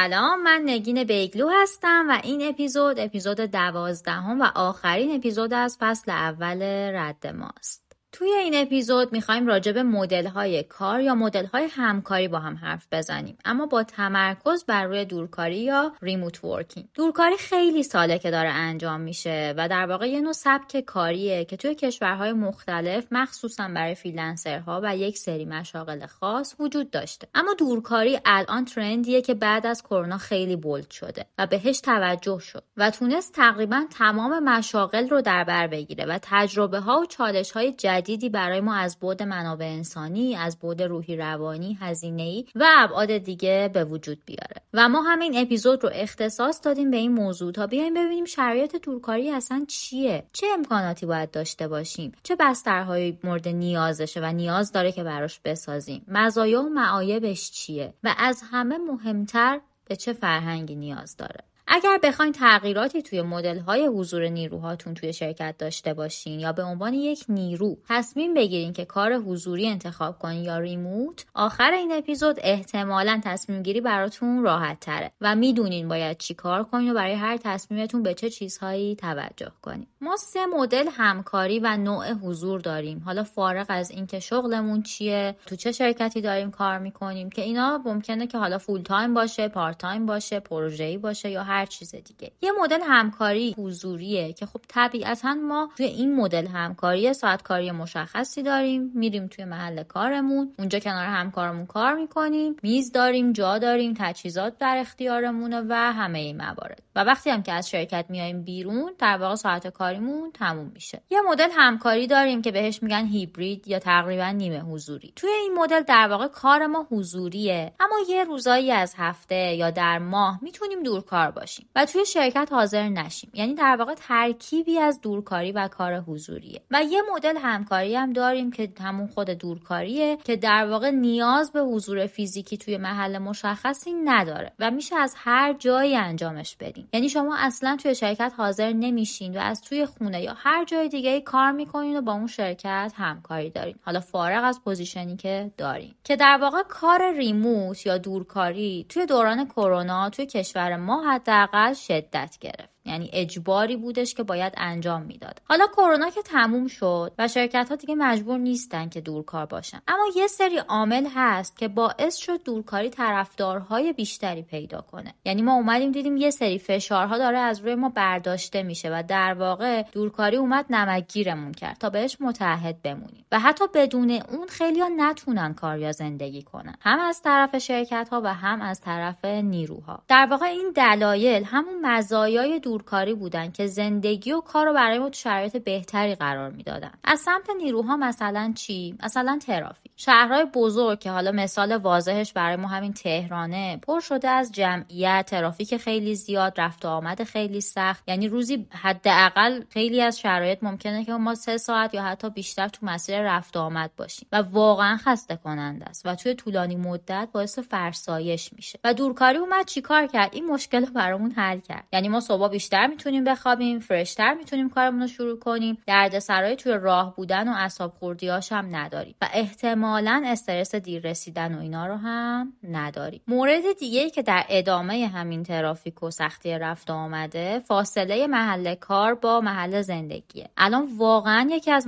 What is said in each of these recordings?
سلام من نگین بیگلو هستم و این اپیزود اپیزود دوازدهم و آخرین اپیزود از فصل اول رد ماست. توی این اپیزود می‌خوایم راجع به مدل های کار یا مدل های همکاری با هم حرف بزنیم. اما با تمرکز بر روی دورکاری یا remote working دورکاری خیلی ساله که داره انجام میشه و در واقع یه نوع سبک کاریه که توی کشورهای مختلف مخصوصا برای freelancer ها و یک سری مشاغل خاص وجود داشته. اما دورکاری الان trend یه که بعد از کرونا خیلی bold شده و بهش توجه شد و تونست تقریبا تمام مشاغل رو در بر بگیره و تجربه ها و چالش های جدیدی برای ما از بود منابع انسانی از بود روحی روانی هزینه ای و ابعاد دیگه به وجود بیاره. و ما همین اپیزود رو اختصاص دادیم به این موضوع تا بیایم ببینیم شرایط دورکاری اصلا چیه؟ چه امکاناتی باید داشته باشیم؟ چه بسترهایی مورد نیازشه و نیاز داره که براش بسازیم؟ مزایا و معایبش چیه؟ و از همه مهمتر به چه فرهنگی نیاز داره؟ اگر بخواین تغییراتی توی مدل های حضور نیروهاتون توی شرکت داشته باشین یا به عنوان یک نیرو تصمیم بگیرین که کار حضوری انتخاب کنین یا ریموت آخر این اپیزود احتمالا تصمیم گیری براتون راحت تره و می‌دونین باید چی کار کنین و برای هر تصمیمتون به چه چیزهایی توجه کنین. ما سه مدل همکاری و نوع حضور داریم. حالا فارغ از اینکه شغلمون چیه تو چه شرکتی داریم کار می‌کنیم که اینا ممکنه که حالا full time باشه part time باشه پروژه‌ای باشه یا هر هر چیز دیگه. یه مدل همکاری حضوریه که خب طبیعتا ما توی این مدل همکاری ساعت کاری مشخصی داریم میریم توی محل کارمون اونجا کنار همکارمون کار می‌کنیم میز داریم جا داریم تجهیزات در اختیارمونه و همه این موارد. و وقتی هم که از شرکت میایم بیرون در واقع ساعت کاریمون تموم میشه. یه مدل همکاری داریم که بهش میگن هیبرید یا تقریبا نیمه حضوری. توی این مدل در واقع کار ما حضوریه اما یه روزایی از هفته یا در ماه می‌تونیم دورکار باشیم و توی شرکت حاضر نشیم. یعنی در واقع ترکیبی از دورکاری و کار حضوریه. و یه مدل همکاری هم داریم که همون خود دورکاریه که در واقع نیاز به حضور فیزیکی توی محل مشخصی نداره و میشه از هر جایی انجامش بدیم. یعنی شما اصلا توی شرکت حاضر نمیشین و از توی خونه یا هر جای دیگه کار می‌کنین و با اون شرکت همکاری دارین. حالا فارغ از position ی که دارین. که در واقع کار remote یا دورکاری توی دوران کرونا توی کشور ما حداقل شدت گرفت. یعنی اجباری بودش که باید انجام می‌داد. حالا کرونا که تموم شد و شرکت ها دیگه مجبور نیستن که دورکار باشن. اما یه سری عامل هست که باعث شد دورکاری طرفدارهای بیشتری پیدا کنه. یعنی ما اومدیم دیدیم یه سری فشارها داره از روی ما برداشته میشه و در واقع دورکاری اومد نمکگیرمون کرد تا بهش متحد بمونیم. و حتی بدون اون خیلی نتونن کار یا زندگی کنن. هم از طرف شرکت ها و هم از طرف نیروها. در واقع این دلایل همون مزایای دورکاری بودن که زندگی و کار رو برای ما تو شرایط بهتری قرار می‌دادن. از سمت نیروها مثلا چی؟ مثلا ترافیک. شهرهای بزرگ که حالا مثال واضحش برای ما همین تهرانه پر شده از جمعیت ترافیک خیلی زیاد رفت و آمد خیلی سخت. یعنی روزی حداقل خیلی از شرایط ممکنه که ما سه ساعت یا حتی بیشتر تو مسیر رفت و آمد باشیم و واقعا خسته کننده است و توی طولانی مدت باعث فرسایش میشه. و دورکاری اومد چیکار کرد؟ این مشکل رو برامون حل کرد. یعنی ما صبح بیشتر می‌تونیم بخوابیم فرشتر می‌تونیم کارمون رو شروع کنیم. دردسرای توی راه بودن و اعصاب خوردیاش هم نداریم و احتمالا استرس دیر رسیدن و اینا رو هم نداریم. مورد دیگه که در ادامه همین ترافیک و سختی رفت آمده فاصله محل کار با محل زندگیه. الان واقعا یکی از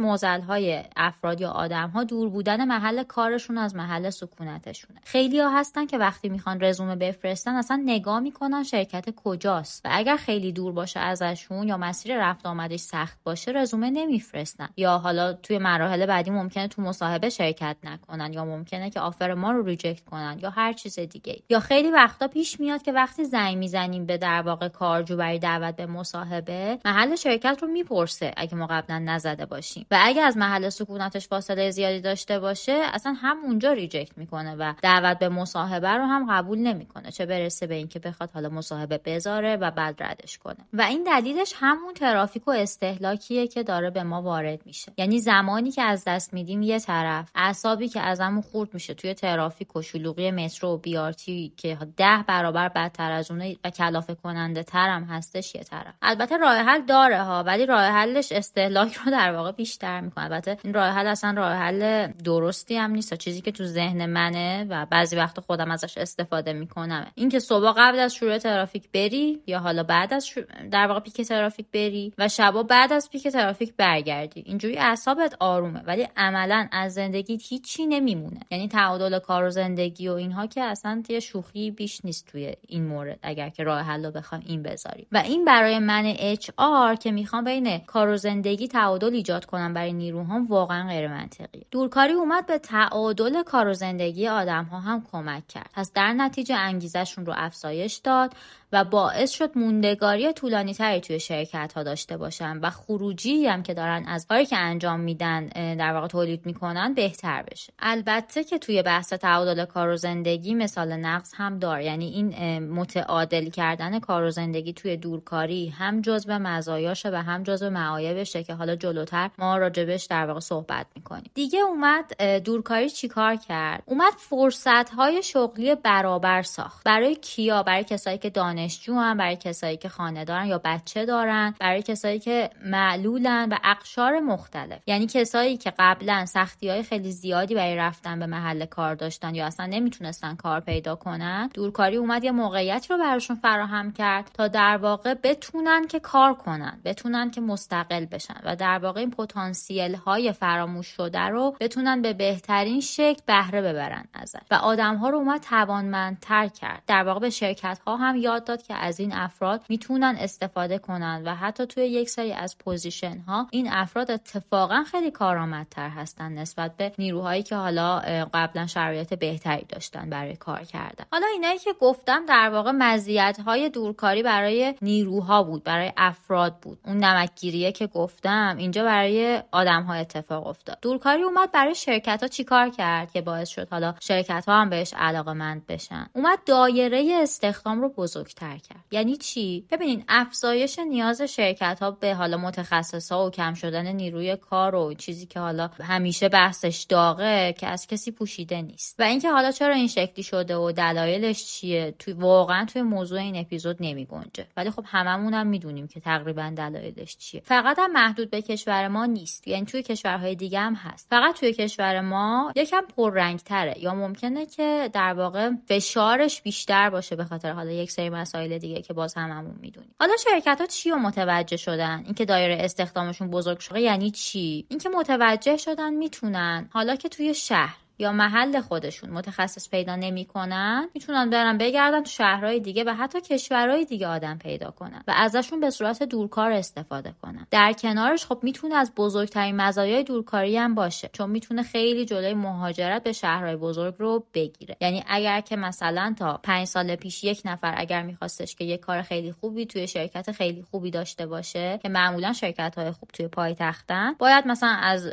های افراد یا آدم ها دور بودن محل کارشون از محل سکونتشونه. خیلی ها هستن که وقتی می‌خوان رزومه بفرستن اصلا نگاه می‌کنن شرکت کجاست و اگر خیلی دور باشه ازشون یا مسیر رفت آمدش سخت باشه رزومه نمیفرستن. یا حالا توی مراحل بعدی ممکنه تو مصاحبه شرکت نکنن یا ممکنه که offer ما رو reject کنن یا هر چیز دیگه یا خیلی وقتا پیش میاد که وقتی زنگ می‌زنیم به در واقع کارجو برای دعوت به مصاحبه محل شرکت رو می‌پرسه اگه ما قبلا نزده باشیم. و اگه از محل سکونتش فاصله زیادی داشته باشه اصلا هم اونجا reject می‌کنه و دعوت به مصاحبه رو هم قبول نمی‌کنه. چه برسه به اینکه بخواد حالا مصاحبه بذاره و بعد ردش کنه. می‌کنه. و این دلیلش همون ترافیک و استهلاکیه که داره به ما وارد میشه. یعنی زمانی که از دست میدیم یه طرف اعصابی که ازمون خورد میشه توی ترافیک و شلوغی مترو و بیارتی که ده برابر بدتر از اونه و کلافه کننده ترم هستش یه طرف. البته راه حل داره ها ولی راه حلش استهلاک رو در واقع بیشتر می‌کنه. البته این راه حل اصلا راه حل درستی هم نیست. چیزی که تو ذهن منه و بعضی وقت خودم ازش استفاده می‌کنم اینکه صبح قبل از شروع ترافیک بری یا حالا بعد از در واقع پیک ترافیک بری و شبا بعد از پیک ترافیک برگردی. اینجوری اعصابت آرومه ولی عملا از زندگی هیچی نمیمونه. یعنی تعادل کار و زندگی و اینها که اصلا یه شوخی بیش نیست توی این مورد اگر که راه حل رو بخوام این بذاریم. و این برای من اچ آر که می‌خوام بین کار و زندگی تعادل ایجاد کنم برای نیروهام واقعا غیر منطقیه. دورکاری اومد به تعادل کار و زندگی آدم ها هم کمک کرد. پس در نتیجه انگیزشون رو افزایش داد و باعث شد موندگاری طولانی تری توی شرکت ها داشته باشن و خروجی هم که دارن از کاری که انجام میدن در واقع تولید می‌کنن بهتر بشه. البته که توی بحث تعادل کار و زندگی مثال نقص هم داره. یعنی این متعادل کردن کار و زندگی توی دورکاری هم جزء مزایاشه و هم جزء معایبشه که حالا جلوتر ما راجبش در واقع صحبت می‌کنیم. دیگه اومد دورکاری چیکار کرد؟ اومد فرصت های شغلی برابر ساخت. برای کیا؟ برای کسایی که دانشجو هم برای کسایی که خانه دارن یا بچه دارن برای کسایی که معلولن و اقشار مختلف. یعنی کسایی که قبلا سختی های خیلی زیادی برای رفتن به محل کار داشتن یا اصلا نمی‌تونستن کار پیدا کنن دورکاری اومد یه موقعیت رو براشون فراهم کرد تا در واقع بتونن که کار کنن بتونن که مستقل بشن و در واقع این پتانسیل های فراموش شده رو بتونن به بهترین شکل بهره ببرن ازش. و آدم ها رو اومد توانمندتر کرد. در واقع به شرکت ها هم یاد داد که از این افراد می‌تونن استفاده کنن و حتی توی یک سری از position ها این افراد اتفاقا خیلی کارآمدتر هستن نسبت به نیروهایی که حالا قبلا شرایط بهتری داشتن برای کار کردن. حالا اینایی که گفتم در واقع مزیت های دورکاری برای نیروها بود برای افراد بود. اون نمکگیریه که گفتم اینجا برای آدم ها اتفاق افتاد. دورکاری اومد برای شرکت ها چیکار کرد که باعث شد حالا شرکت ها هم بهش علاقه مند بشن؟ اومد دایره استخدام رو بزرگتر کرد. یعنی چی؟ افزایش نیاز شرکت ها به حالا متخصص ها و کم شدن نیروی کار و چیزی که حالا همیشه بحثش داغه که از کسی پوشیده نیست. و اینکه حالا چرا این شکلی شده و دلایلش چیه توی واقعا توی موضوع این اپیزود نمی گنجه ولی خب هممون هم می‌دونیم که تقریبا دلایلش چیه. فقط هم محدود به کشور ما نیست. یعنی توی کشورهای دیگه هم هست. فقط توی کشور ما یکم پررنگ تره یا ممکنه که در واقع فشارش بیشتر باشه به خاطر حالا یک سری مسائل دیگه که باز هممون می‌دونیم. حالا شرکت ها چی رو متوجه شدن؟ اینکه دایره استخدامشون بزرگ شده یعنی چی؟ اینکه متوجه شدن می‌تونن. حالا که توی شهر یا محل خودشون متخصص پیدا نمی‌کنن می‌تونن برن بگردن تو شهرهای دیگه و حتی کشورهای دیگه آدم پیدا کنن و ازشون به صورت دورکار استفاده کنن. در کنارش خب می‌تونه از بزرگترین مزایای دورکاری هم باشه چون می‌تونه خیلی جلوی مهاجرت به شهرهای بزرگ رو بگیره. یعنی اگر که مثلا تا پنج سال پیش یک نفر اگر میخواستش که یک کار خیلی خوبی توی شرکت خیلی خوبی داشته باشه که معمولا شرکت های خوب توی پایتختن باید مثلا از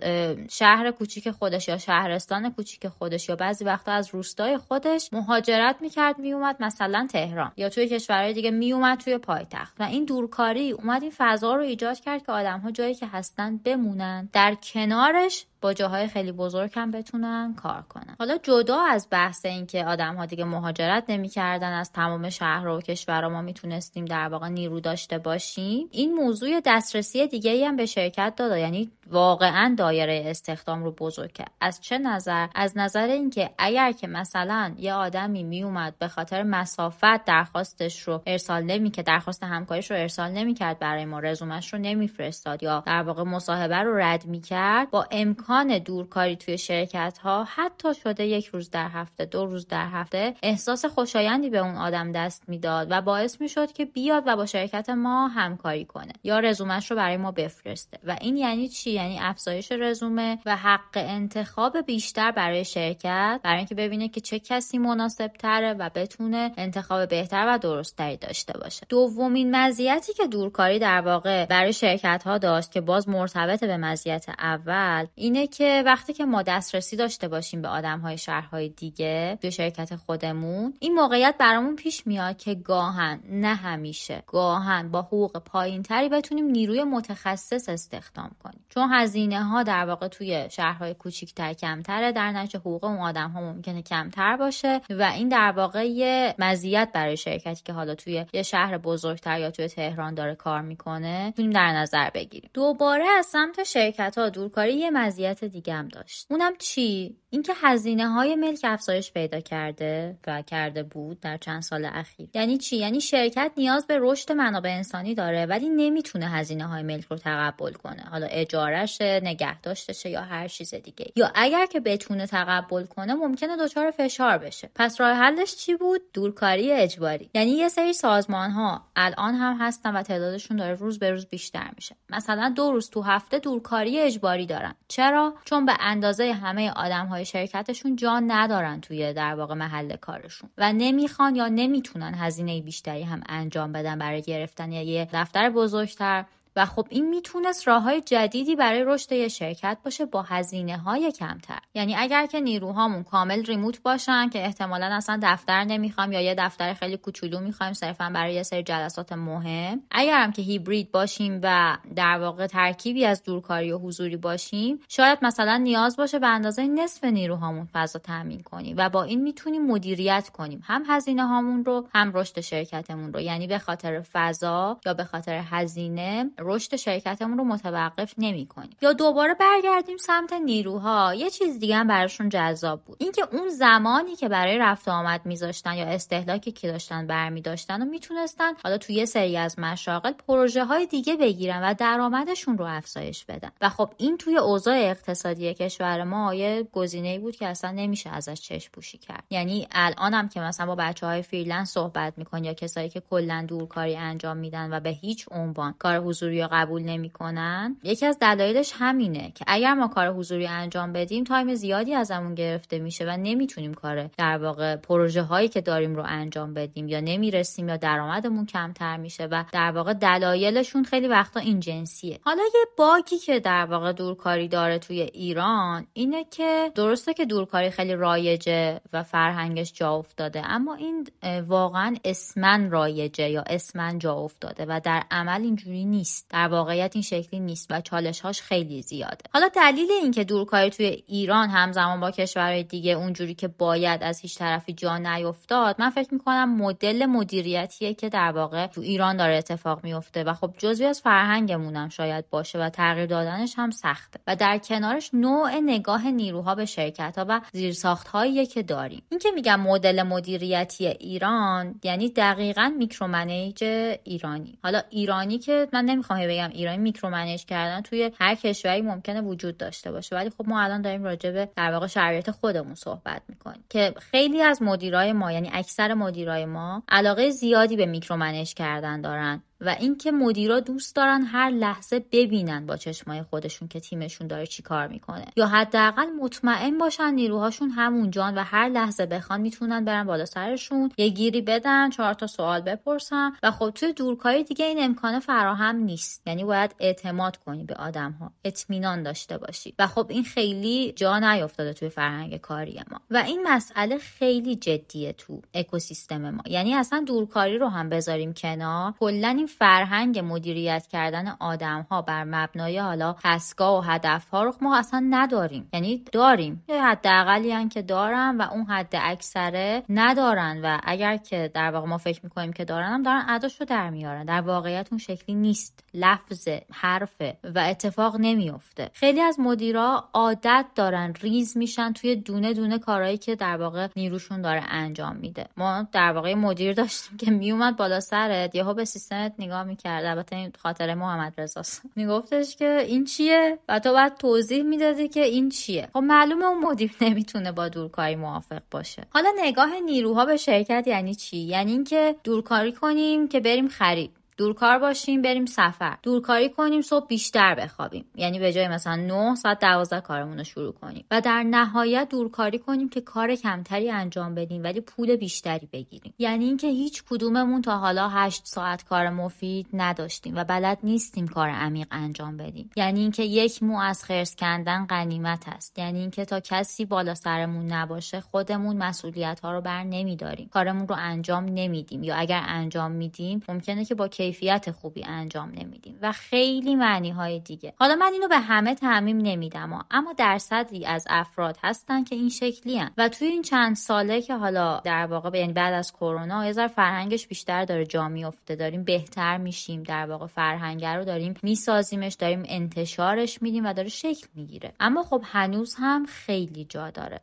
شهر کوچیک خودش یا شهرستان کوچیک که خودش یا بعضی وقتا از روستای خودش مهاجرت می‌کرد میومد مثلا تهران یا توی کشورهای دیگه میومد توی پایتخت. و این دورکاری اومد این فضا رو ایجاد کرد که آدم ها جایی که هستن بمونن در کنارش با جاهای خیلی بزرگ هم بتونن کار کنن. حالا جدا از بحث اینکه آدم ها دیگه مهاجرت نمی‌کردن از تمام شهر و کشور ما می‌تونستیم در واقع نیرو داشته باشیم این موضوع دسترسی دیگه ای هم به شرکت داده. یعنی واقعا دایره استخدام رو بزرگ کرد. از چه نظر؟ از نظر اینکه اگر که مثلا یه آدمی میومد به خاطر مسافت درخواستش رو ارسال نمی که درخواست همکاریش رو ارسال نمی‌کرد برای ما رزومش رو نمیفرستاد یا در واقع مصاحبه رو رد می‌کرد با امکان امکان دورکاری توی شرکت ها حتی شده یک روز در هفته دو روز در هفته احساس خوشایندی به اون آدم دست می‌داد و باعث می‌شد که بیاد و با شرکت ما همکاری کنه یا رزومش رو برای ما بفرسته. و این یعنی چی؟ یعنی افزایش رزومه و حق انتخاب بیشتر برای شرکت برای اینکه ببینه که چه کسی مناسب تره و بتونه انتخاب بهتر و درستتری داشته باشه. دومین مزیتی که دورکاری در واقع برای شرکت ها داشت که باز مرتبط به مزیت اول اینه اینه که وقتی که ما دسترسی داشته باشیم به آدم های شهرهای دیگه به شرکت خودمون این موقعیت برامون پیش میاد که گاهن نه همیشه گاهن با حقوق پایین تری بتونیم نیروی متخصص استخدام کنیم. چون هزینه ها در واقع توی شهرهای کوچیکتر کمتره در نتیجه حقوق اون آدم ها ممکنه کمتر باشه و این در واقع مزیت برای شرکتی که حالا توی یه شهر بزرگتر یا توی تهران داره کار می‌کنه می‌تونیم در نظر بگیریم. دوباره از سمت شرکت ها دورکاری یه مزیت دیگه هم داشت. اونم چی؟ اینکه هزینه های ملک افزایش پیدا کرده و کرده بود در چند سال اخیر. یعنی چی؟ یعنی شرکت نیاز به رشد منابع انسانی داره ولی نمی‌تونه هزینه های ملک رو تقبل کنه. حالا اجارهشه نگه داشتشه یا هر چیز دیگه. یا اگر که بتونه تقبل کنه ممکنه دچار فشار بشه. پس راه حلش چی بود؟ دورکاری اجباری. یعنی یه سری سازمان ها الان هم هستن و تعدادشون داره روز به روز بیشتر میشه. مثلا دو روز تو هفته دورکاری اجباری دارن. چرا؟ چون به اندازه همه آدم های شرکتشون جان ندارن توی در واقع محل کارشون. و نمی‌خوان یا نمی‌تونن هزینه بیشتری هم انجام بدن برای گرفتن یه دفتر بزرگتر. و خب این می‌تونست راه های جدیدی برای رشد یه شرکت باشه با هزینه های کمتر. یعنی اگر که نیروهامون کامل ریموت باشن که احتمالا اصلا دفتر نمی‌خوام یا یه دفتر خیلی کوچولو می‌خوایم صرفا برای یه سری جلسات مهم. اگر هم که هیبرید باشیم و در واقع ترکیبی از دورکاری و حضوری باشیم شاید مثلا نیاز باشه به اندازه نصف نیروهامون فضا تامین کنیم و با این می‌تونیم مدیریت کنیم. هم هزینه هامون رو هم رشد شرکتمون رو. یعنی به خاطر فضا یا به خاطر هزینه رشد شرکتمون رو متوقف نمی کنیم یا دوباره برگردیم سمت نیروها یه چیز دیگه هم براشون جذاب بود. اینکه اون زمانی که برای رفت آمد میذاشتن یا استهلاکی که داشتن برمی داشتن و می‌تونستن حالا توی یه سری از مشاغل پروژه های دیگه بگیرن و درآمدشون رو افزایش بدن. و خب این توی اوضاع اقتصادی کشور ما یه گزینه بود که اصلا نمیشه ازش چشم پوشی کرد. یعنی الانم که مثلا با بچه های freelance صحبت میکن یا کسایی که کلا دورکاری انجام میدن و به هیچ عنوان کار حضوری رو قبول نمی‌کنن. یکی از دلایلش همینه که اگر ما کار حضوری انجام بدیم time زیادی ازمون گرفته میشه و نمی‌تونیم کار در واقع پروژه هایی که داریم رو انجام بدیم یا نمی‌رسیم یا درآمدمون کمتر میشه و در واقع دلایلشون خیلی وقتا این جنسیه. حالا یه bug ی که در واقع دورکاری داره توی ایران اینه که درسته که دورکاری خیلی رایجه و فرهنگش جا افتاده اما این واقعا اسماً رایجه یا اسماً جا افتاده و در عمل اینجوری نیست. در واقعیت این شکلی نیست و چالش هاش خیلی زیاده. حالا دلیل اینکه دورکاری توی ایران همزمان با کشورهای دیگه اونجوری که باید از هیچ طرفی جا نیفتاد من فکر می‌کنم مدل مدیریتیه که در واقع تو ایران داره اتفاق میفته و خب جزوی از فرهنگمون هم شاید باشه و تغییر دادنش هم سخته و در کنارش نوع نگاه نیروها به شرکت ها و زیرساخت هایی که داریم. این که میگم مدل مدیریتی ایران یعنی دقیقا micromanage ایرانی. حالا ایرانی که من نمی‌خوام بگم ایرانی میکرو منیج کردن توی هر کشوری ممکنه وجود داشته باشه. ولی خب ما الان داریم راجع به در واقع شرایط خودمون صحبت می‌کنیم که خیلی از مدیرای ما یعنی اکثر مدیرای ما علاقه زیادی به میکرو منیج کردن دارن. و اینکه مدیرا دوست دارن هر لحظه ببینن با چشمای خودشون که تیمشون داره چی کار می‌کنه. یا حداقل مطمئن باشن نیروهاشون همونجان و هر لحظه بخوان می‌تونن برن بالا سرشون یه گیری بدن چهار تا سوال بپرسن و خب توی دورکاری دیگه این امکانه فراهم نیست. یعنی باید اعتماد کنی به آدم ها اطمینان داشته باشی. و خب این خیلی جا نیافتاده توی فرهنگ کاری ما. و این مسئله خیلی جدیه تو اکوسیستم ما. یعنی اصلا دورکاری رو هم بذاریم کنار. کلا فرهنگ مدیریت کردن آدم ها بر مبنای حالا تسکا و هدف ها رو ما اصلا نداریم. یعنی داریم. یه حداقلی که دارن و اون حد اکثره ندارن و اگر که در واقع ما فکر می‌کنیم که دارن هم دارن اداش رو در میارن. در واقعیت اون شکلی نیست. لفظ حرفه و اتفاق نمیفته خیلی از مدیرا عادت دارن ریز میشن توی دونه دونه کارهایی که در واقع نیروشون داره انجام میده. ما در واقع مدیر داشتیم که میومد بالا سرت یهو به سیستمت نگاه می‌کرد. البته این خاطر محمد رضاست میگفتش که این چیه؟ و تو بعد توضیح می‌دادی که این چیه. خب معلومه اون مدیر نمی‌تونه با دورکاری موافق باشه. حالا نگاه نیروها به شرکت یعنی چی؟ یعنی اینکه دورکاری کنیم که بریم خرید. دورکار باشیم بریم سفر. دورکاری کنیم صبح بیشتر بخوابیم. یعنی به جای مثلا 9 ساعت 12 کارمون رو شروع کنیم. و در نهایت دورکاری کنیم که کار کمتری انجام بدیم ولی پول بیشتری بگیریم. یعنی اینکه هیچ کدوممون تا حالا 8 ساعت کار مفید نداشتیم و بلد نیستیم کار عمیق انجام بدیم. یعنی اینکه یک مو از خرس کندن غنیمت است. یعنی اینکه تا کسی بالا سرمون نباشه خودمون مسئولیت ها رو بر نمیداریم. کارمون رو انجام نمیدیم. یا اگر انجام میدیم ممکنه که با کیفیت خوبی انجام نمیدیم و خیلی معنی های دیگه. حالا من اینو به همه تعمیم نمیدم اما درصدی از افراد هستن که این شکلی هن. و توی این چند ساله که حالا در واقع یعنی بعد از کرونا یه فرهنگش بیشتر داره جا میفته داریم بهتر میشیم در واقع فرهنگ رو داریم میسازیمش داریم انتشارش میدیم و داره شکل می‌گیره. اما خب هنوز هم خیلی جا داره.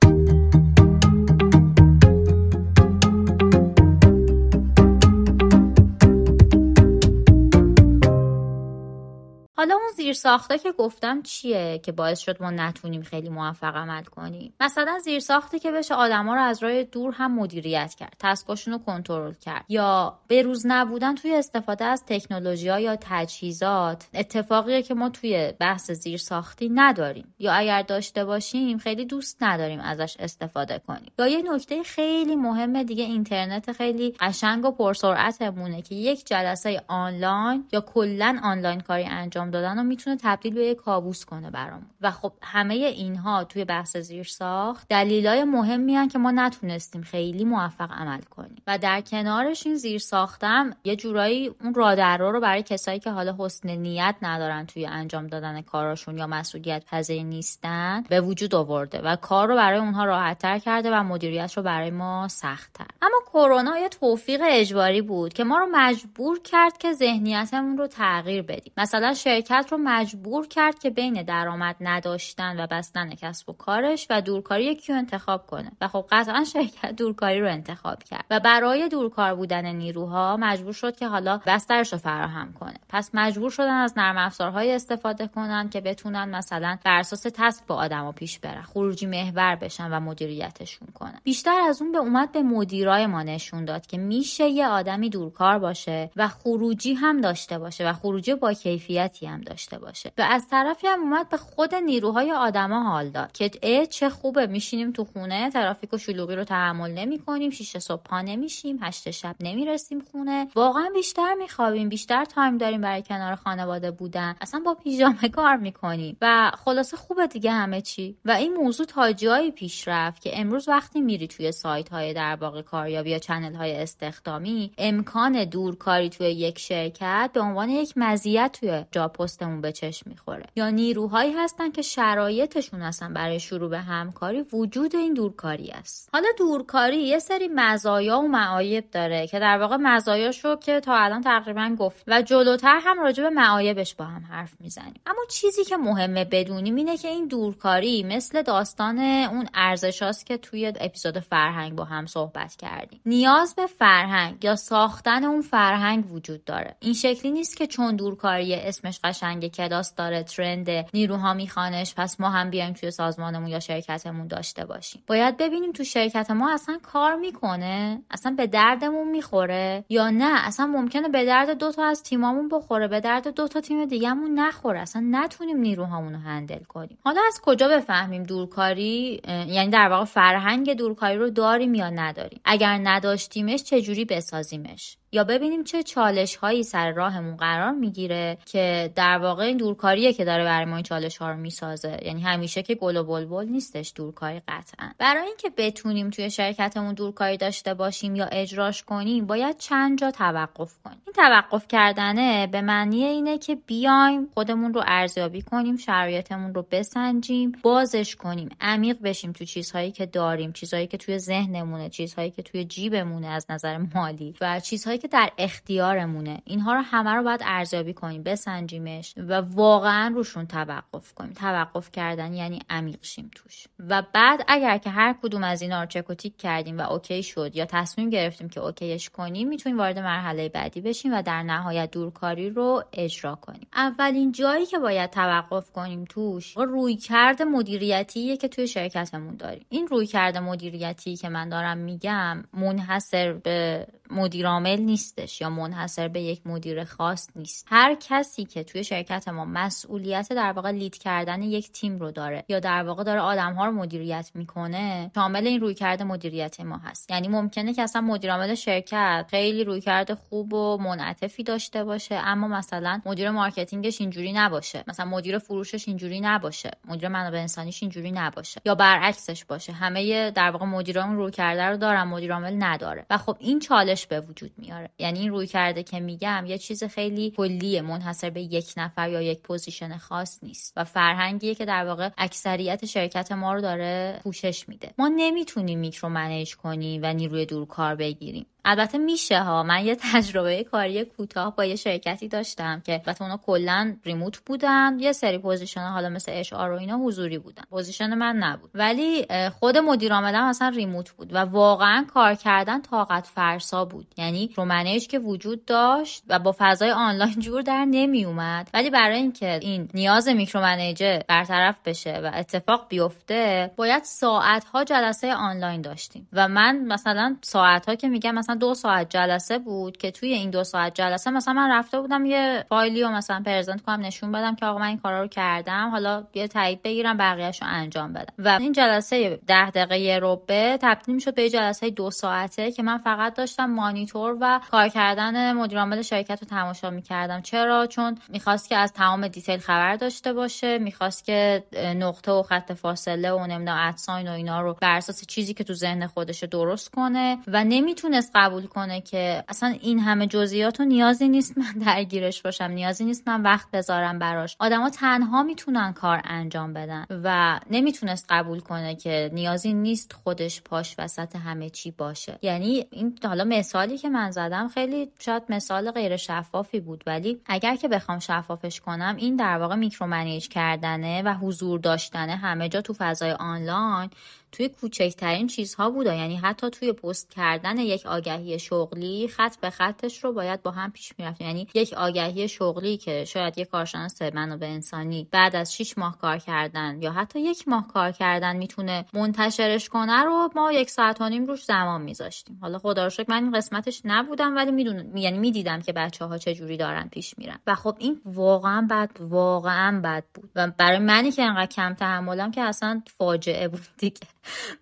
حالا اون زیر ساخته که گفتم چیه که باعث شد ما نتونیم خیلی موفق عمل کنیم؟ مثلا زیر ساخته که بشه آدما رو از راه دور هم مدیریت کرد تسکاشون رو کنترل کرد. یا به روز نبودن توی استفاده از تکنولوژی یا تجهیزات اتفاقیه که ما توی بحث زیر ساختی نداریم. یا اگر داشته باشیم خیلی دوست نداریم ازش استفاده کنیم. یا یه نکته خیلی مهم دیگه اینترنت خیلی قشنگ و پرسرعتمونه که یک جلسه آنلاین یا کلا آنلاین کاری انجام انجام دادن و می‌تونه تبدیل به یک کابوس کنه برامون و خب همه اینها توی بحث زیر ساخت دلیلای مهمی که ما نتونستیم خیلی موفق عمل کنیم. و در کنارش این زیر ساختم یه جورایی اون رادرا رو برای کسایی که حالا حسن نیت ندارن توی انجام دادن کاراشون یا مسئولیت پذیر نیستن به وجود آورده و کار رو برای اونها راحتتر کرده و مدیریت رو برای ما سختتر. اما کرونا یه توفیق اجباری بود که ما رو مجبور کرد که ذهنیتمون رو تغییر بدیم. مثلا شرکت رو مجبور کرد که بین درآمد نداشتن و بستن کسب و کارش و دورکاری یکی رو انتخاب کنه. و خب قطعا شرکت دورکاری رو انتخاب کرد. و برای دورکار بودن نیروها مجبور شد که حالا بسترش رو فراهم کنه. پس مجبور شدن از نرم افزارهای استفاده کنن که بتونن مثلا بر اساس تسک با آدما پیش برن خروجی محور بشن و مدیریتشون کنن. بیشتر از اون به اومد به مدیرای ما نشون داد که میشه یه آدمی دورکار باشه و خروجی هم داشته باشه و خروجی با کیفیتی هم داشته باشه. و از طرفی هم اومد به خود نیروهای آدما حال داد که اه چه خوبه میشینیم تو خونه ترافیک و شلوغی رو تحمل نمی کنیم شیش صبح پا نمیشیم هشت شب نمی‌رسیم خونه. واقعا بیشتر میخوابیم بیشتر time داریم برای کنار خانواده بودن. اصلا با پیژامه کار می‌کنیم. و خلاصه خوبه دیگه همه چی. و این موضوع تا جایی پیش رفت که امروز وقتی میری توی سایت های در واقع کاریابی یا channel های استخدامی امکان دورکاری توی یک شرکت به عنوان یک مزیت توی job post مون به چشم می‌خوره. یا نیروهایی هستن که شرایطشون هستن برای شروع به همکاری وجود این دورکاری است. حالا دورکاری یه سری مزایا و معایب داره که در واقع مزایاشو که تا الان تقریبا گفت و جلوتر هم راجع به معایبش با هم حرف می‌زنیم. اما چیزی که مهمه بدونیم اینه که این دورکاری مثل داستان اون ارزشاست که توی اپیزود فرهنگ با هم صحبت کردیم. نیاز به فرهنگ یا ساختن اون فرهنگ وجود داره. این شکلی نیست که چون دورکاری اسمش قشنگ کلاس داره ترند نیروها میخوانش پس ما هم بیایم توی سازمانمون یا شرکتمون داشته باشیم. باید ببینیم تو شرکت ما اصلا کار می‌کنه؟ اصلا به دردمون می‌خوره؟ یا نه؟ اصلا ممکنه به درد دو تا از تیمامون بخوره به درد دو تا تیم دیگهمون نخوره. اصلا نتونیم نیروهامون رو هندل کنیم. حالا از کجا بفهمیم دورکاری؟ یعنی در واقع فرهنگ دورکاری رو داریم یا نداریم؟ اگر نداشتیمش چجوری بسازیمش؟ یا ببینیم چه چالش هایی سر راهمون قرار می‌گیره که در واقع این دورکاریه که داره برای ما این چالش ها رو می‌سازه. یعنی همیشه که گل و بلبل نیستش دورکاری قطعا. برای اینکه بتونیم توی شرکتمون دورکاری داشته باشیم یا اجراش کنیم باید چند جا توقف کنیم. این توقف کردنه به معنی اینه که بیایم خودمون رو ارزیابی کنیم شرایطمون رو بسنجیم بازش کنیم عمیق بشیم تو چیزهایی که داریم چیزهایی که توی ذهنمونه چیزهایی که توی جیبمونه از نظر مالی. و چیزهایی که در اختیارمونه. اینها رو همه رو باید ارزیابی کنیم بسنجیمش و واقعا روشون توقف کنیم. توقف کردن یعنی عمیق شیم توش. و بعد اگر که هر کدوم از اینا رو چک و تیک کردیم و اوکی شد یا تصمیم گرفتیم که اوکیش کنیم می‌تونیم وارد مرحله بعدی بشیم و در نهایت دورکاری رو اجرا کنیم. اولین جایی که باید توقف کنیم توش روی کرده مدیریتیه که توی شرکتمون داریم. این روی کرده مدیریتی که من دارم میگم منحصر به مدیرعامل نیستش یا منحصر به یک مدیر خاص نیست. هر کسی که توی شرکت ما مسئولیت در واقع lead کردن یک تیم رو داره یا در واقع داره آدم ها رو مدیریت می‌کنه شامل این رویکرد مدیریت ما هست. یعنی ممکنه که اصلا مدیرعامل شرکت خیلی رویکرد خوب و منعطفی داشته باشه اما مثلا مدیر marketing ش اینجوری نباشه. مثلا مدیر فروشش اینجوری نباشه. مدیر منابع انسانیش اینجوری نباشه. یا برعکسش باشه. همه در واقع مدیران رویکرده رو دارن مدیرعامل نداره. و خب این چالش به وجود میاره. یعنی این رویکرده که میگم یه چیز خیلی کلیه منحصر به یک نفر یا یک position خاص نیست و فرهنگیه که در واقع اکثریت شرکت ما رو داره پوشش میده. ما نمی‌تونیم micro manage کنیم و نیروی دور کار بگیریم. البته میشه ها. من یه تجربه کاری کوتاه با یه شرکتی داشتم که البته اونا کلا remote بودن. یه سری position حالا مثل HR و اینا حضوری بودن. position من نبود. ولی خود مدیر عاملم اصلا remote بود و واقعا کار کردن طاقت فرسا بود. یعنی micro manage که وجود داشت و با فضای آنلاین جور در نمی اومد ولی برای اینکه این نیاز micro manager برطرف بشه و اتفاق بیفته باید ساعت ها جلسه آنلاین داشتیم. و من مثلا ساعت ها که میگم مثلا دو ساعت جلسه بود که توی این دو ساعت جلسه مثلا من رفته بودم یه فایلی رو مثلا پرزنت کنم نشون بدم که آقا من این کارا رو کردم. حالا یه تایید بگیرم بقیهش رو انجام بدم. و این جلسه ده دقیقه روبه تبدیل می‌شد به جلسه دو ساعته که من فقط داشتم مانیتور و کار کردن مدیر عامل شرکت رو تماشا می‌کردم. چرا؟ چون می‌خواست که از تمام دیتیل خبر داشته باشه می‌خواست که نقطه و خط فاصله و نمی‌دونم ادساین و اینا رو بر اساس چیزی که تو ذهن خودش درست کنه و نمی‌تونست قبول کنه که اصلا این همه جزئیات نیازی نیست من درگیرش باشم نیازی نیست من وقت بذارم براش. آدما تنها می‌تونن کار انجام بدن و نمی‌تونست قبول کنه که نیازی نیست خودش پاش وسط همه چی باشه. یعنی این حالا مثالی که من زدم خیلی شاید مثال غیر شفافی بود ولی اگر که بخوام شفافش کنم این در واقع میکرو منیج کردنه و حضور داشتنه. همه جا تو فضای آنلاین توی کوچکترین چیزها بوده یعنی حتی توی پست کردن یک آگهی شغلی خط به خطش رو باید با هم پیش می‌رفت یعنی یک آگهی شغلی که شاید یک کارشناس منابع انسانی بعد از 6 ماه کار کردن یا حتی یک ماه کار کردن می‌تونه منتشرش کنه رو ما یک ساعت و نیم روش زمان میذاشتیم. حالا خدا رو شکر من این قسمتش نبودم ولی می‌دونم یعنی می‌دیدم که بچه ها چه جوری دارن پیش میرن. و خب این واقعا بد واقعا بد بود. و برای منی که انقدر کم تحملم که اصلا فاجعه بود دیگه.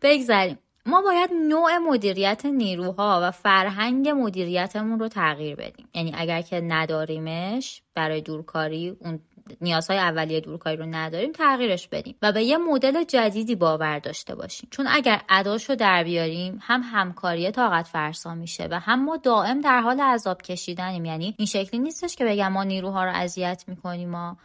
بگذریم ما باید نوع مدیریت نیروها و فرهنگ مدیریتمون رو تغییر بدیم. یعنی اگر که نداریمش برای دورکاری اون نیازهای اولیه دورکاری رو نداریم تغییرش بدیم و به یه مدل جدیدی باور داشته باشیم. چون اگر اداش رو در بیاریم هم همکاری طاقت فرسا میشه و هم ما دائم در حال عذاب کشیدنیم. یعنی این شکلی نیستش که بگم ما نیروها رو اذیت می‌کنیم ما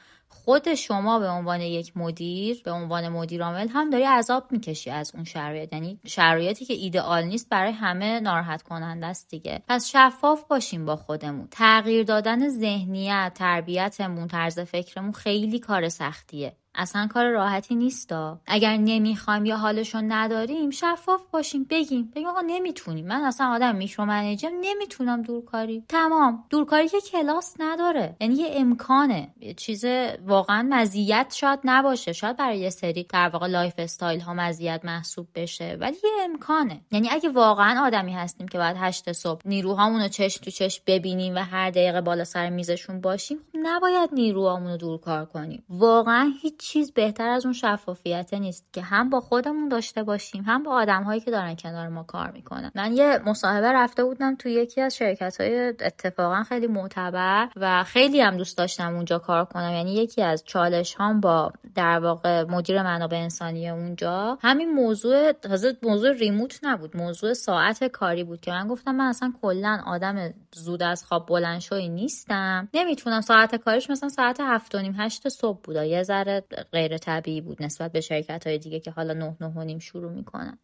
خود شما به عنوان یک مدیر به عنوان مدیر عامل هم داری عذاب می‌کشی از اون شرایط. یعنی شرایطی که ایدئال نیست برای همه ناراحت کننده است دیگه. پس شفاف باشیم با خودمون. تغییر دادن ذهنیت تربیتمون طرز فکرمون خیلی کار سختیه. اصلا کار راحتی نیستا. اگر نمی‌خوایم یا حالشو نداریم شفاف باشیم بگیم. بگیم آقا نمی‌تونیم. من اصلا آدم میکرو منیجر نمی‌تونم دورکاری. تمام. دورکاری که کلاس نداره. یعنی یه امکانه. یه چیز واقعا مزیت شاید نباشه. شاید برای یه سری در واقع lifestyle ها مزیت محسوب بشه. ولی یه امکانه. یعنی اگه واقعا آدمی هستیم که باید هشت صبح نیروهامون رو چش تو چش ببینیم و هر دقیقه بالا سر میزشون باشیم خب نباید نیروهامون رو دورکار کنیم. واقعا هیچ چیز بهتر از اون شفافیت نیست که هم با خودمون داشته باشیم هم با آدم هایی که دارن کنار ما کار می‌کنن. من یه مصاحبه رفته بودم تو یکی از شرکت های اتفاقا خیلی معتبر و خیلی هم دوست داشتم اونجا کار کنم. یعنی یکی از چالش هام با در واقع مدیر منابع انسانی اونجا. همین موضوع تازه موضوع remote نبود موضوع ساعت کاری بود که من گفتم من اصلا کلا آدم زود از خواب بلند شوی نیستم. نمی‌تونم ساعت کاریش مثلا ساعت هفت و نیم هشت صبح بود یه ذره غیر طبیعی بود نسبت به شرکت های دیگه که حالا نه نه و نیم شروع می‌کنن.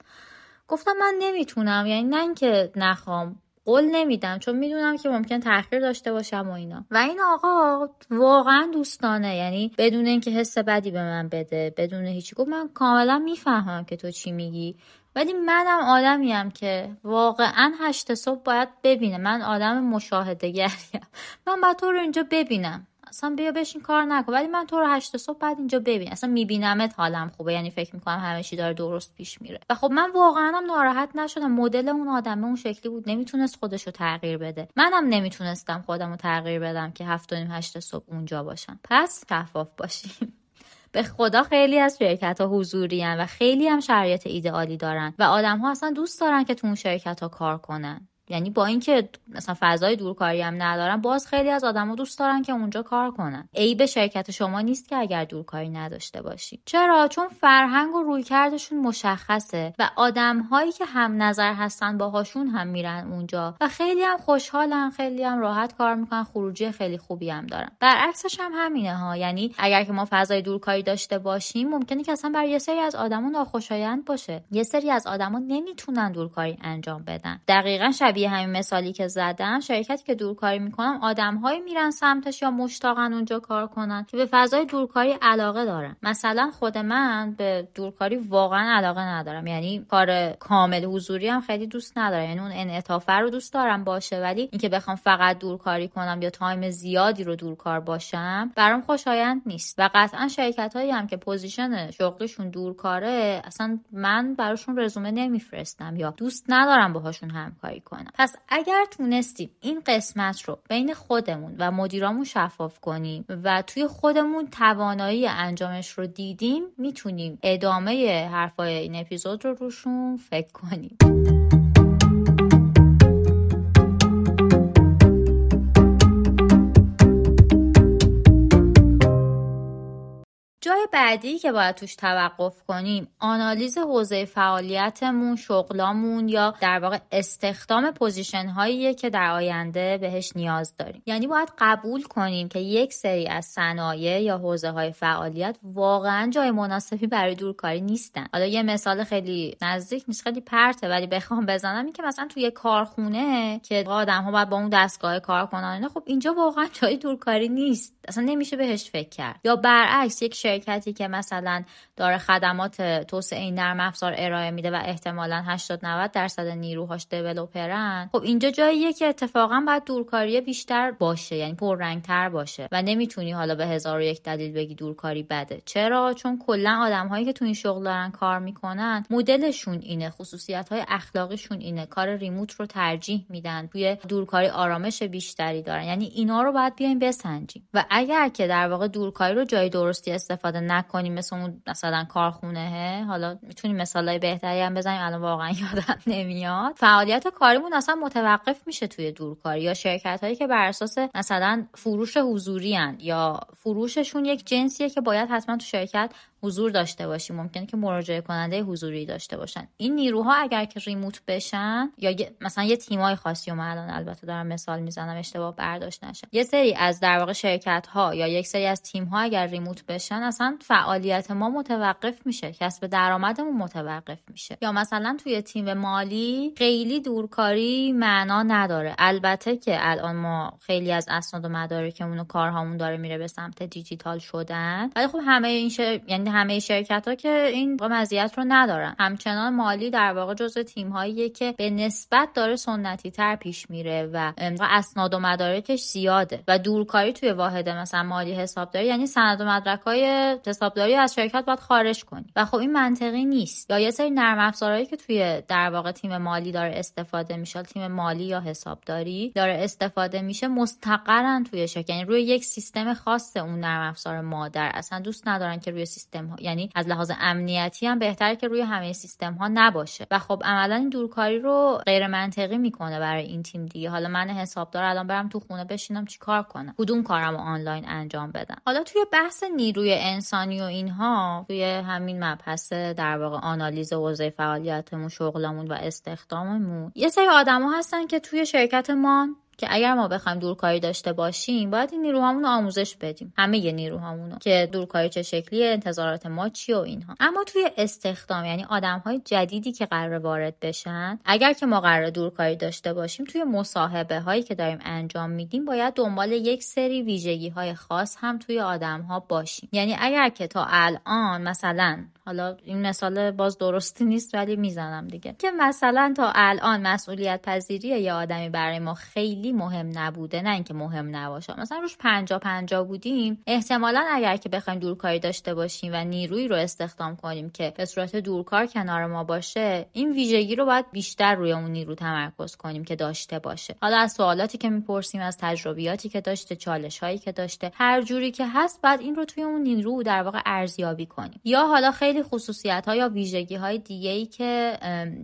گفتم من نمی‌تونم یعنی نه اینکه نخوام قول نمیدم چون می‌دونم که ممکن تاخیر داشته باشم و اینا. و این آقا واقعا دوستانه یعنی بدون اینکه حس بدی به من بده بدون هیچی. گفت من کاملا می‌فهمم که تو چی میگی ولی منم آدمیم که واقعا هشت صبح باید ببینه. من آدم مشاهده گریم من باید تو رو اینجا ببینم. اصلا بیا بشین کار نکن. ولی من تو رو هشت صبح بعد اینجا ببین. اصلا میبینمت حالم خوبه. یعنی فکر می‌کنم همه چی داره درست پیش میره. و خب من واقعا هم ناراحت نشدم. مدل اون آدمه اون شکلی بود. نمی‌تونست خودش رو تغییر بده. منم نمی‌تونستم خودم رو تغییر بدم که هفت و نیم هشت صبح اونجا باشم. پس شفاف باشیم. به خدا خیلی از شرکت ها حضوری و خیلی هم شرایط ایدئالی دارن. و آدم ها اصلا دوست دارن که تو اون شرکت ها کار کنن. یعنی با اینکه مثلا فضای دورکاری هم ندارن باز خیلی از آدما دوست دارن که اونجا کار کنن. به شرکت شما نیست که اگر دورکاری نداشته باشی. چرا؟ چون فرهنگ و رویکردشون مشخصه و آدم هایی که هم نظر هستن باهاشون هم میرن اونجا و خیلی هم خوشحالن خیلی هم راحت کار می‌کنن خروجی خیلی خوبی هم دارن. برعکسش هم همینه ها. یعنی اگر که ما فضای دورکاری داشته باشیم ممکنه که اصلا برای یه سری از آدما ناخوشایند باشه. یه سری از آدما نمی‌تونن دورکاری انجام بدن. دقیقا شبیه همین مثالی که زدم شرکتی که دورکاری می‌کنم آدمهایی میرن سمتش یا مشتاقن اونجا کار کنن که به فضای دورکاری علاقه دارن. مثلا خود من به دورکاری واقعا علاقه ندارم. یعنی کار کامل حضوری هم خیلی دوست ندارم. یعنی اون انعطاف رو دوست دارم باشه ولی اینکه بخوام فقط دورکاری کنم یا time زیادی رو دورکار باشم برام خوشایند نیست. و قطعا شرکت هایی هم که position شغلشون دورکاره اصلا من براشون رزومه نمیفرستم یا دوست ندارم باهاشون همکاری کنم. پس اگر تونستیم این قسمت رو بین خودمون و مدیرامون شفاف کنیم و توی خودمون توانایی انجامش رو دیدیم می‌تونیم ادامه حرفای این اپیزود رو روشون فکر کنیم. جای بعدی که باید توش توقف کنیم آنالیز حوزه فعالیتمون شغلامون یا در واقع استخدام position هایی که در آینده بهش نیاز داریم. یعنی باید قبول کنیم که یک سری از صنایع یا حوزه های فعالیت واقعا جای مناسبی برای دورکاری نیستن. حالا یه مثال خیلی نزدیک نیست خیلی پرته ولی بخوام بزنم این که مثلا توی کارخونه که آدم ها باید با اون دستگاه کار کنن خب اینجا واقعا جای دورکاری نیست. اصلا نمیشه بهش فکر کرد. یا برعکس یک شرکتی که مثلا داره خدمات توسعه نرم افزار ارائه میده و احتمالا 80 90 درصد نیروهاش دیولپرن خب اینجا جاییه که اتفاقا باید دورکاری بیشتر باشه یعنی پررنگتر باشه و نمی‌تونی حالا به هزار و یک دلیل بگی دورکاری بده. چرا؟ چون کلا آدم هایی که تو این شغل دارن کار می‌کنن مدلشون اینه خصوصیت های اخلاقیشون اینه کار ریموت رو ترجیح میدن توی دورکاری آرامش بیشتری دارن. یعنی اینا رو باید بیایم بسنجیم. و اگر که در واقع دورکاری رو جای درستی استفاده نکنیم مثل اون مثلا کارخونه حالا می‌تونیم مثالای بهتری هم بزنیم الان واقعا یادم نمیاد. فعالیت کاریمون اصلا متوقف میشه توی دورکاری یا شرکت هایی که بر اساس مثلا فروش حضوری یا فروششون یک جنسیه که باید حتما تو شرکت حضور داشته باشیم ممکنه که مراجعه کننده حضوری داشته باشن. این نیروها اگر که ریموت بشن یا مثلا یه تیمای خاصی و الان البته دارم مثال می‌زنم اشتباه برداشت نشه. یه سری از در واقع شرکت ها یا یک سری از تیم ها اگر ریموت بشن اصلا فعالیت ما متوقف میشه. کسب درآمدمون متوقف میشه. یا مثلا توی تیم مالی خیلی دورکاری معنا نداره. البته که الان ما خیلی از اسناد و مدارکمون و کارهامون داره میره به سمت دیجیتال شدن. ولی خب همه این یعنی همه شرکت ها که این مزیت رو ندارن. همچنان مالی در واقع جزء تیم هاییه که به نسبت داره سنتی تر پیش میره و اسناد و مدارکش زیاده و دورکاری توی واحد مثلا مالی حسابداری یعنی سند و مدرک های حسابداری از شرکت باید خارج کنی. و خب این منطقی نیست. یا یه سری نرم افزارهایی که توی در واقع تیم مالی داره استفاده میشه تیم مالی یا حسابداری داره استفاده میشه مستقرن توی شرکت. یعنی روی یک سیستم خاص اون نرم افزار مادر. اصلا دوست ندارن که روی سیستم یعنی از لحاظ امنیتی هم بهتره که روی همه سیستم ها نباشه. و خب عملا این دورکاری رو غیر منطقی می‌کنه برای این تیم دیگه. حالا من حسابدار الان برم تو خونه بشینم چیکار کنم؟ کدوم کارم آنلاین انجام بدم؟ حالا توی بحث نیروی انسانی و اینها توی همین مبحث در واقع آنالیز حوزه فعالیتمون شغلمون و استخداممون یه سری آدما هستن که توی شرکت ما که اگر ما بخوایم دورکاری داشته باشیم باید این نیروهامون رو آموزش بدیم. همه یه نیروهامون که دورکاری چه شکلیه انتظارات ما چی و اینها. اما توی استخدام یعنی آدم های جدیدی که قرار وارد بشن اگر که ما قرار دورکاری داشته باشیم توی مصاحبه هایی که داریم انجام میدیم باید دنبال یک سری ویژگی های خاص هم توی آدم ها باشیم. یعنی اگر که تا الان مثلا حالا این مثال باز درستی نیست ولی می‌زنم دیگه. که مثلا تا الان مسئولیت پذیری یه آدمی برای ما خیلی خیلی مهم نبوده نه اینکه مهم نباشه. مثلا روش پنجا پنجا بودیم. احتمالا اگر که بخوایم دورکاری داشته باشیم و نیروی رو استخدام کنیم که به صورت دورکار کنار ما باشه این ویژگی رو باید بیشتر روی اون نیرو تمرکز کنیم که داشته باشه. حالا از سوالاتی که می‌پرسیم از تجربیاتی که داشته چالش هایی که داشته هر جوری که هست بعد این رو توی اون نیرو در واقع ارزیابی کنیم. یا حالا خیلی خصوصیت ها یا ویژگی های دیگه ای که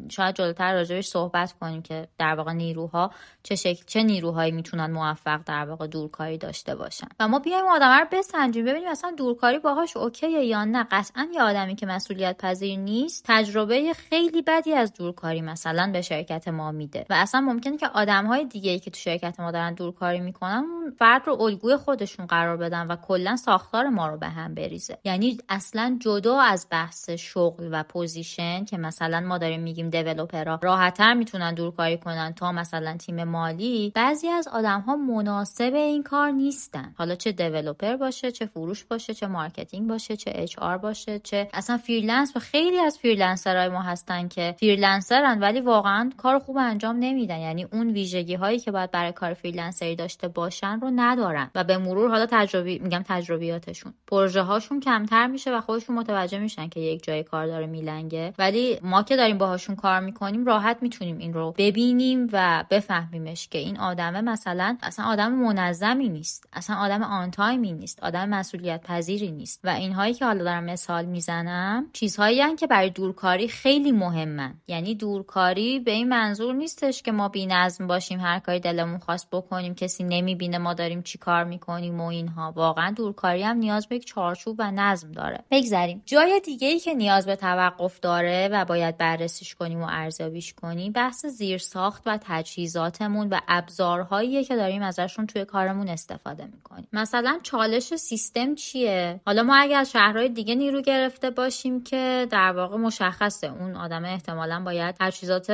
شاید جلوتر راجبش صحبت کنیم که در واقع نیروها چه شکل چه نیروهایی می‌تونن موفق در واقع دورکاری داشته باشن. و ما بیایم آدم رو بسنجیم ببینیم اصلا دورکاری باهاش OK یه یا نه. قطعا یه آدمی که مسئولیت پذیر نیست تجربه خیلی بدی از دورکاری مثلا به شرکت ما میده. و اصلا ممکنه که آدم های دیگه ای که تو شرکت ما دارن دورکاری می‌کنن اون فرد رو الگوی خودشون قرار بدن و کلا ساختار ما رو به هم بریزه. یعنی اصلا جدا از بحث شغل و position که مثلا ما داریم میگیم developer ها راحتتر می‌تونن دورکاری کنن تا مثلا تیم مالی بعضی از آدم ها مناسب این کار نیستن. حالا چه developer باشه چه فروش باشه چه marketing باشه چه HR باشه چه اصلا freelancer و خیلی از freelancer های ما هستن که freelancer ن ولی واقعا کار خوب انجام نمیدن. یعنی اون ویژگی هایی که باید برای کار freelancer ی داشته باشن رو ندارن و به مرور حالا تجربی میگم تجربیاتشون. پروژه هاشون کمتر میشه و خودشون متوجه میشن که یک جای کار داره میلنگه. ولی ما که داریم باهاشون کار می‌کنیم راحت می‌تونیم این رو ببینیم و بفهمیمش که این آدمه مثلا اصلا آدم منظمی نیست اصلا آدم on time ی نیست آدم مسئولیت پذیری نیست. و اینهایی که حالا دارم مثال می‌زنم چیزهایی که برای دورکاری خیلی مهمن. یعنی دورکاری به این منظور نیستش که ما بینظم باشیم هر کاری دلمون خواست بکنیم کسی نمی‌بینه ما داریم چی کار می‌کنیم و اینها. واقعا دورکاری هم نیاز به یک چارچوب و نظم داره. بگذریم. جای دیگه ای که نیاز به توقف داره و باید بررسیش کنیم و ارزیابیش کنیم بحث زیرساخت و تجهیزاتمون و ابزارهایی که داریم ازشون توی کارمون استفاده می‌کنیم. مثلا چالش سیستم چیه؟ حالا ما اگر از شهرهای دیگه نیرو گرفته باشیم که در واقع مشخصه. اون آدم احتمالا باید تجهیزات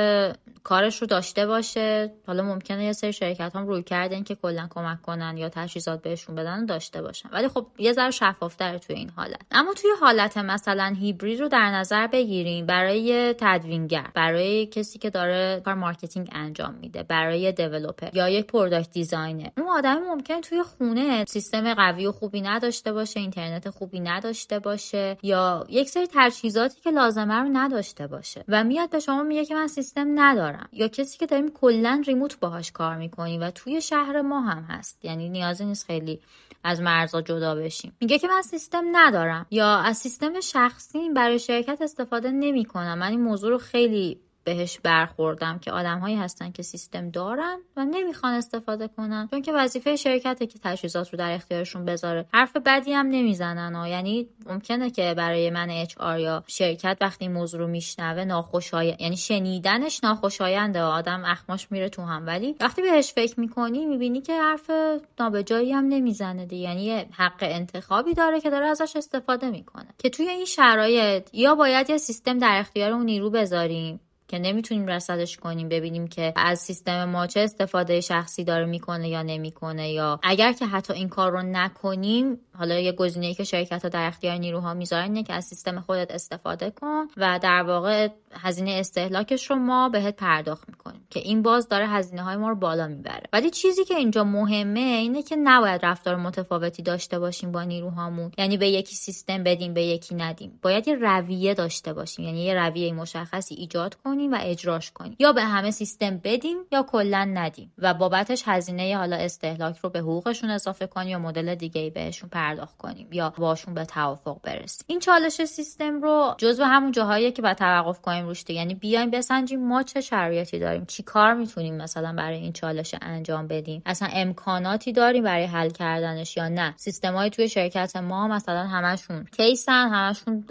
کارش رو داشته باشه. حالا ممکنه یه سری شرکت هم رویکردشون که کلا کمک کنن یا تجهیزات بهشون بدن داشته باشن. ولی خب یه ذره شفافتر توی این حالت. اما توی حالت مثلا هیبرید رو در نظر بگیریم برای تدوینگر برای کسی که داره کار marketing انجام میده برای developer یا یک product designer اون آدم ممکن توی خونه سیستم قوی و خوبی نداشته باشه اینترنت خوبی نداشته باشه یا یک سری تجهیزاتی که لازمه رو نداشته باشه و میاد به شما میگه که من سیستم ندارم یا کسی که داریم کلا remote باهاش کار می‌کنیم و توی شهر ما هم هست. یعنی نیازی نیست خیلی از مرزا جدا بشیم. میگه که من سیستم ندارم یا از سیستم شخصی برای شرکت استفاده نمی‌کنم. من این موضوع رو خیلی بهش برخوردم که آدمهایی هستن که سیستم دارن و نمی‌خوان استفاده کنن. چون که وظیفه شرکته که تجهیزات رو در اختیارشون بذاره. حرف بدی هم نمی‌زنن ها. یعنی ممکنه که برای من اچ یا شرکت وقتی این موضوع رو میشنوه ناخوشایند یعنی شنیدنش ناخوشاینده آدم اخماش میره تو هم. ولی وقتی بهش فکر می‌کنی می‌بینی که حرف نابجایی هم نمی‌زنه دی یعنی حق انتخابی داره که داره ازش استفاده می‌کنه. که توی این شرایط یا باید یه سیستم در اختیار اون نیرو بذاریم که نمی‌تونیم رصدش کنیم ببینیم که از سیستم ما چه استفاده شخصی داره می‌کنه یا نمی‌کنه یا اگر که حتی این کار رو نکنیم حالا یه گزینه‌ای که شرکت ها در اختیار نیروها می‌ذارن اینه که از سیستم خودت استفاده کن و در واقع هزینه استهلاکش رو ما بهت پرداخت می‌کنیم که این باز داره هزینه های ما رو بالا می‌بره. ولی چیزی که اینجا مهمه اینه که نباید رفتار متفاوتی داشته باشیم با نیروهامون. یعنی به یکی سیستم بدیم به یکی ندیم. باید یه رویه داشته باشیم. یعنی یه رویه مشخصی ایجاد کنیم و اجراش کنیم. یا به همه سیستم بدیم یا کلا ندیم. و بابتش هزینه حالا استهلاک رو به حقوقشون اضافه کنیم یا مدل دیگه ای بهشون پرداخت کنیم یا باشون به توافق برسیم. این چالش سیستم رو جزو همون جاهایی که با توقف کنیم روش یعنی بیایم بسنجیم ما چه شرایطی داریم چی کار می‌تونیم مثلا برای این چالش انجام بدیم اصلا امکاناتی داریم برای حل کردنش یا نه. سیستم های توی شرکت ما مثلا همشون کیسن همشون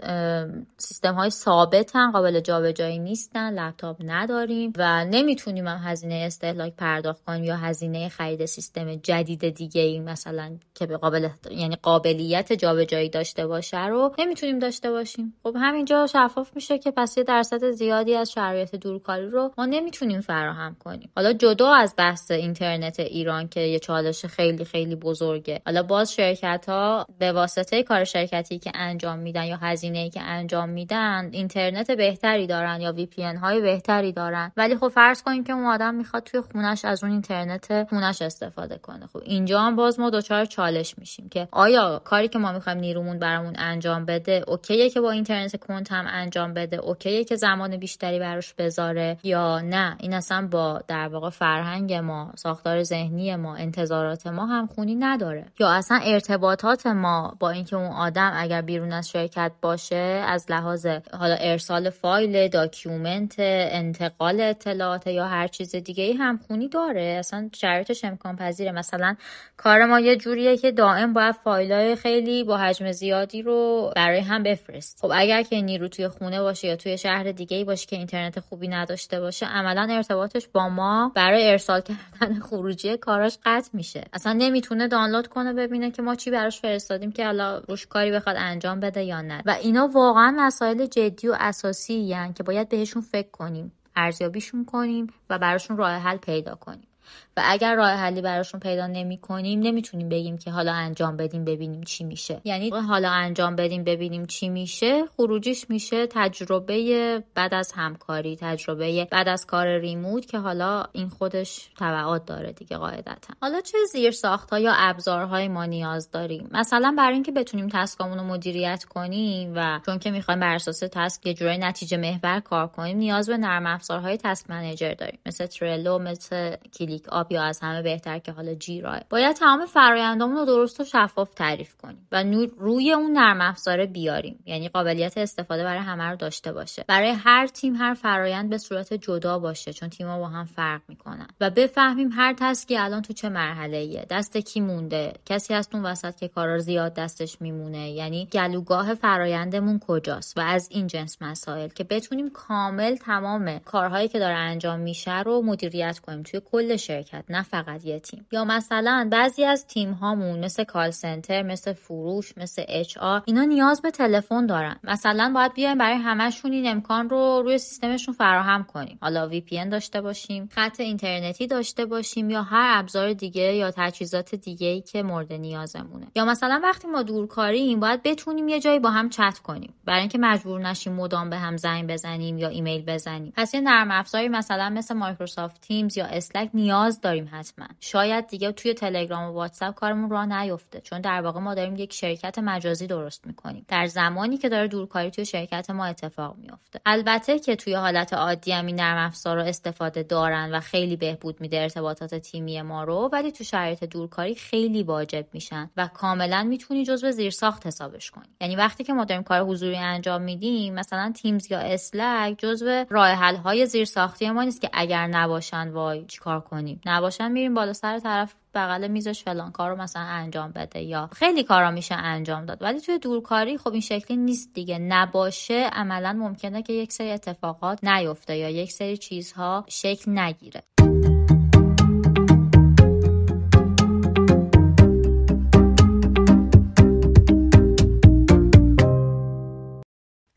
سیستم های ثابتن قابل جابجایی نیستن. لپتاپ نداریم و نمی‌تونیم هم هزینه استهلاک پرداخت کنیم یا هزینه خرید سیستم جدید دیگه ای مثلا که به قابل یعنی قابلیت جابجایی داشته باشه رو نمی‌تونیم داشته باشیم. خب همینجا شفاف میشه که پس یه درصد زیادی از شرایط دورکاری رو ما نمی‌تونیم فراهم کنیم. حالا جدا از بحث اینترنت ایران که یه چالش خیلی خیلی بزرگه. حالا باز شرکت ها به واسطه کار شرکتی که انجام میدن یا هزینه که انجام میدن اینترنت بهتری دارن یا وی پی های بهتری دارن. ولی خب فرض کنیم که اون آدم می‌خواد توی خونش از اون اینترنت خونش استفاده کنه. خب اینجا هم باز ما دچار چالش میشیم که آیا کاری که ما می‌خوایم نیرومون برامون انجام بده اوکیه که با اینترنت کند هم انجام بده؟ اوکیه که زمان بیشتری براش بذاره یا نه؟ این اصلا با در واقع فرهنگ ما ساختار ذهنی ما انتظارات ما هم خونی نداره. یا اصلا ارتباطات ما با اینکه اون آدم اگر بیرون از شرکت باشه از لحاظ حالا ارسال فایل document انتقال اطلاعات یا هر چیز دیگه ای هم خونی داره. اصلا شرایطش امکان پذیره. مثلا کار ما یه جوریه که دائم باید فایل خیلی با حجم زیادی رو برای هم بفرست. خب اگر که نیرو توی خونه باشه یا توی شهر دیگه ای باشه که اینترنت خوبی نداشته باشه عملا ارتباطش با ما برای ارسال کردن خروجی کاراش قطع میشه. اصلا نمی‌تونه دانلود کنه ببینه که ما چی براش فرستادیم که حالا روش کاری بخواد انجام بده یا نه. و اینا واقعا مسائل جدی و اساسی یعنی که باید بهشون فکر کنیم ارزیابیشون کنیم و براشون راه حل پیدا کنیم. و اگر راه حلی براشون پیدا نمی کنیم نمی‌تونیم بگیم که حالا انجام بدیم ببینیم چی میشه. یعنی حالا انجام بدیم ببینیم چی میشه خروجیش میشه تجربه بعد از همکاری تجربه بعد از کار remote که حالا این خودش تبعات داره دیگه قاعدتا. حالا چه زیر ها یا ابزارهای ما نیاز داریم؟ مثلا برای اینکه بتونیم task امون رو مدیریت کنیم و چون که می‌خوایم بر اساس task یه جورای نتیجه محور کار کنیم نیاز به نرم افزارهای task manager داریم. مثل Trello مثل ClickUp یا از همه بهتر که حالا Jira باید تمام فرایندامون رو درست و شفاف تعریف کنیم و روی اون نرم افزاره بیاریم. یعنی قابلیت استفاده برای همه رو داشته باشه. برای هر تیم هر فرایند به صورت جدا باشه چون تیم‌ها با هم فرق می‌کنن. و بفهمیم هر task ی الان تو چه مرحله ایه دست کی مونده؟ کسی هست اون وسط که کارا زیاد دستش میمونه؟ یعنی گلوگاه فرایندمون کجاست؟ و از این جنس مسائل که بتونیم کامل تمام کارهایی که داره انجام میشه رو مدیریت کنیم. توی کل شرکت. نه فقط یه تیم. یا مثلا بعضی از تیم هامون مثل call center مثل فروش مثل HR اینا نیاز به تلفن دارن. مثلا باید بیایم برای همشون این امکان رو روی سیستمشون فراهم کنیم. حالا VoIP داشته باشیم خط اینترنتی داشته باشیم یا هر ابزار دیگه یا تجهیزات دیگه ای که مورد نیازمونه. یا مثلا وقتی ما دورکاریم باید بتونیم یه جایی با هم چت کنیم. برای اینکه مجبور نشیم مدام به هم زنگ بزنیم یا ایمیل بزنیم. پس یه نرم افزاری مثلا مثل Microsoft Teams یا Slack نیاز داریم حتما. شاید دیگه توی تلگرام و واتساپ کارمون راه نیفته چون در واقع ما داریم یک شرکت مجازی درست می‌کنیم. در زمانی که داره دورکاری توی شرکت ما اتفاق میفته البته که توی حالت عادی هم این نرم افزار رو استفاده دارن و خیلی بهبود میده ارتباطات تیمی ما رو ولی تو شرایط دورکاری خیلی واجب میشن و کاملا می‌تونی جزو زیرساخت حسابش کنی. یعنی وقتی که ما داریم کار حضوری انجام میدیم مثلا Teams یا Slack جزو راه حل های زیرساختی ما نیست که اگر نباشن وای چیکار کنیم؟ نباشن میریم بالا سر طرف بغل میزش فلان کار رو مثلا انجام بده یا خیلی کارا میشه انجام داد. ولی توی دورکاری خب این شکلی نیست دیگه. نباشه عملا ممکنه که یک سری اتفاقات نیفته یا یک سری چیزها شکل نگیره.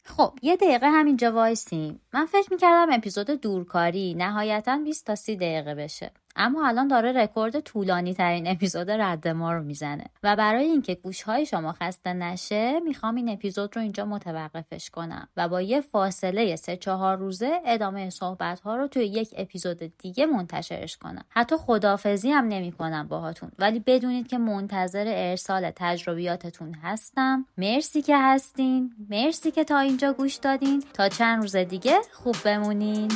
خب یه دقیقه همینجا وایسیم. من فکر می‌کردم اپیزود دورکاری نهایتا 20 تا 30 دقیقه بشه. اما الان داره رکورد طولانی ترین اپیزود رد ما رو می‌زنه. و برای اینکه گوش های شما خسته نشه می‌خوام این اپیزود رو اینجا متوقفش کنم و با یه فاصله سه چهار روزه ادامه صحبت ها رو توی یک اپیزود دیگه منتشرش کنم. حتی خدافزی هم نمی کنم باهاتون. ولی بدونید که منتظر ارسال تجربیاتتون هستم. مرسی که هستین. مرسی که تا اینجا گوش دادین. تا چند روز دیگه خوب بمونین.